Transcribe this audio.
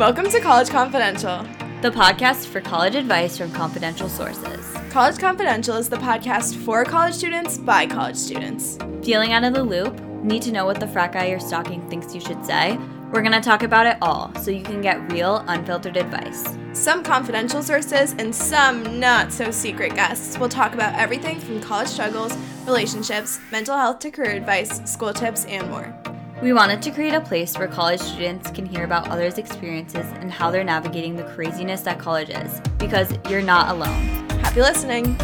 Welcome to College Confidential. the podcast for college advice from confidential sources. College Confidential is the podcast for college students by college students. Feeling out of the loop? Need to know what the frat guy you're stalking thinks you should say? We're gonna talk about it all so you can get real, unfiltered advice. Some confidential sources and some not so secret guests will talk about everything from college struggles, relationships, mental health to career advice, school tips, and more. We wanted to create a place where college students can hear about others' experiences and how they're navigating the craziness that college is, because you're not alone. Happy listening!